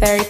listening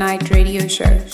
Night Radio Show.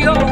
Rio.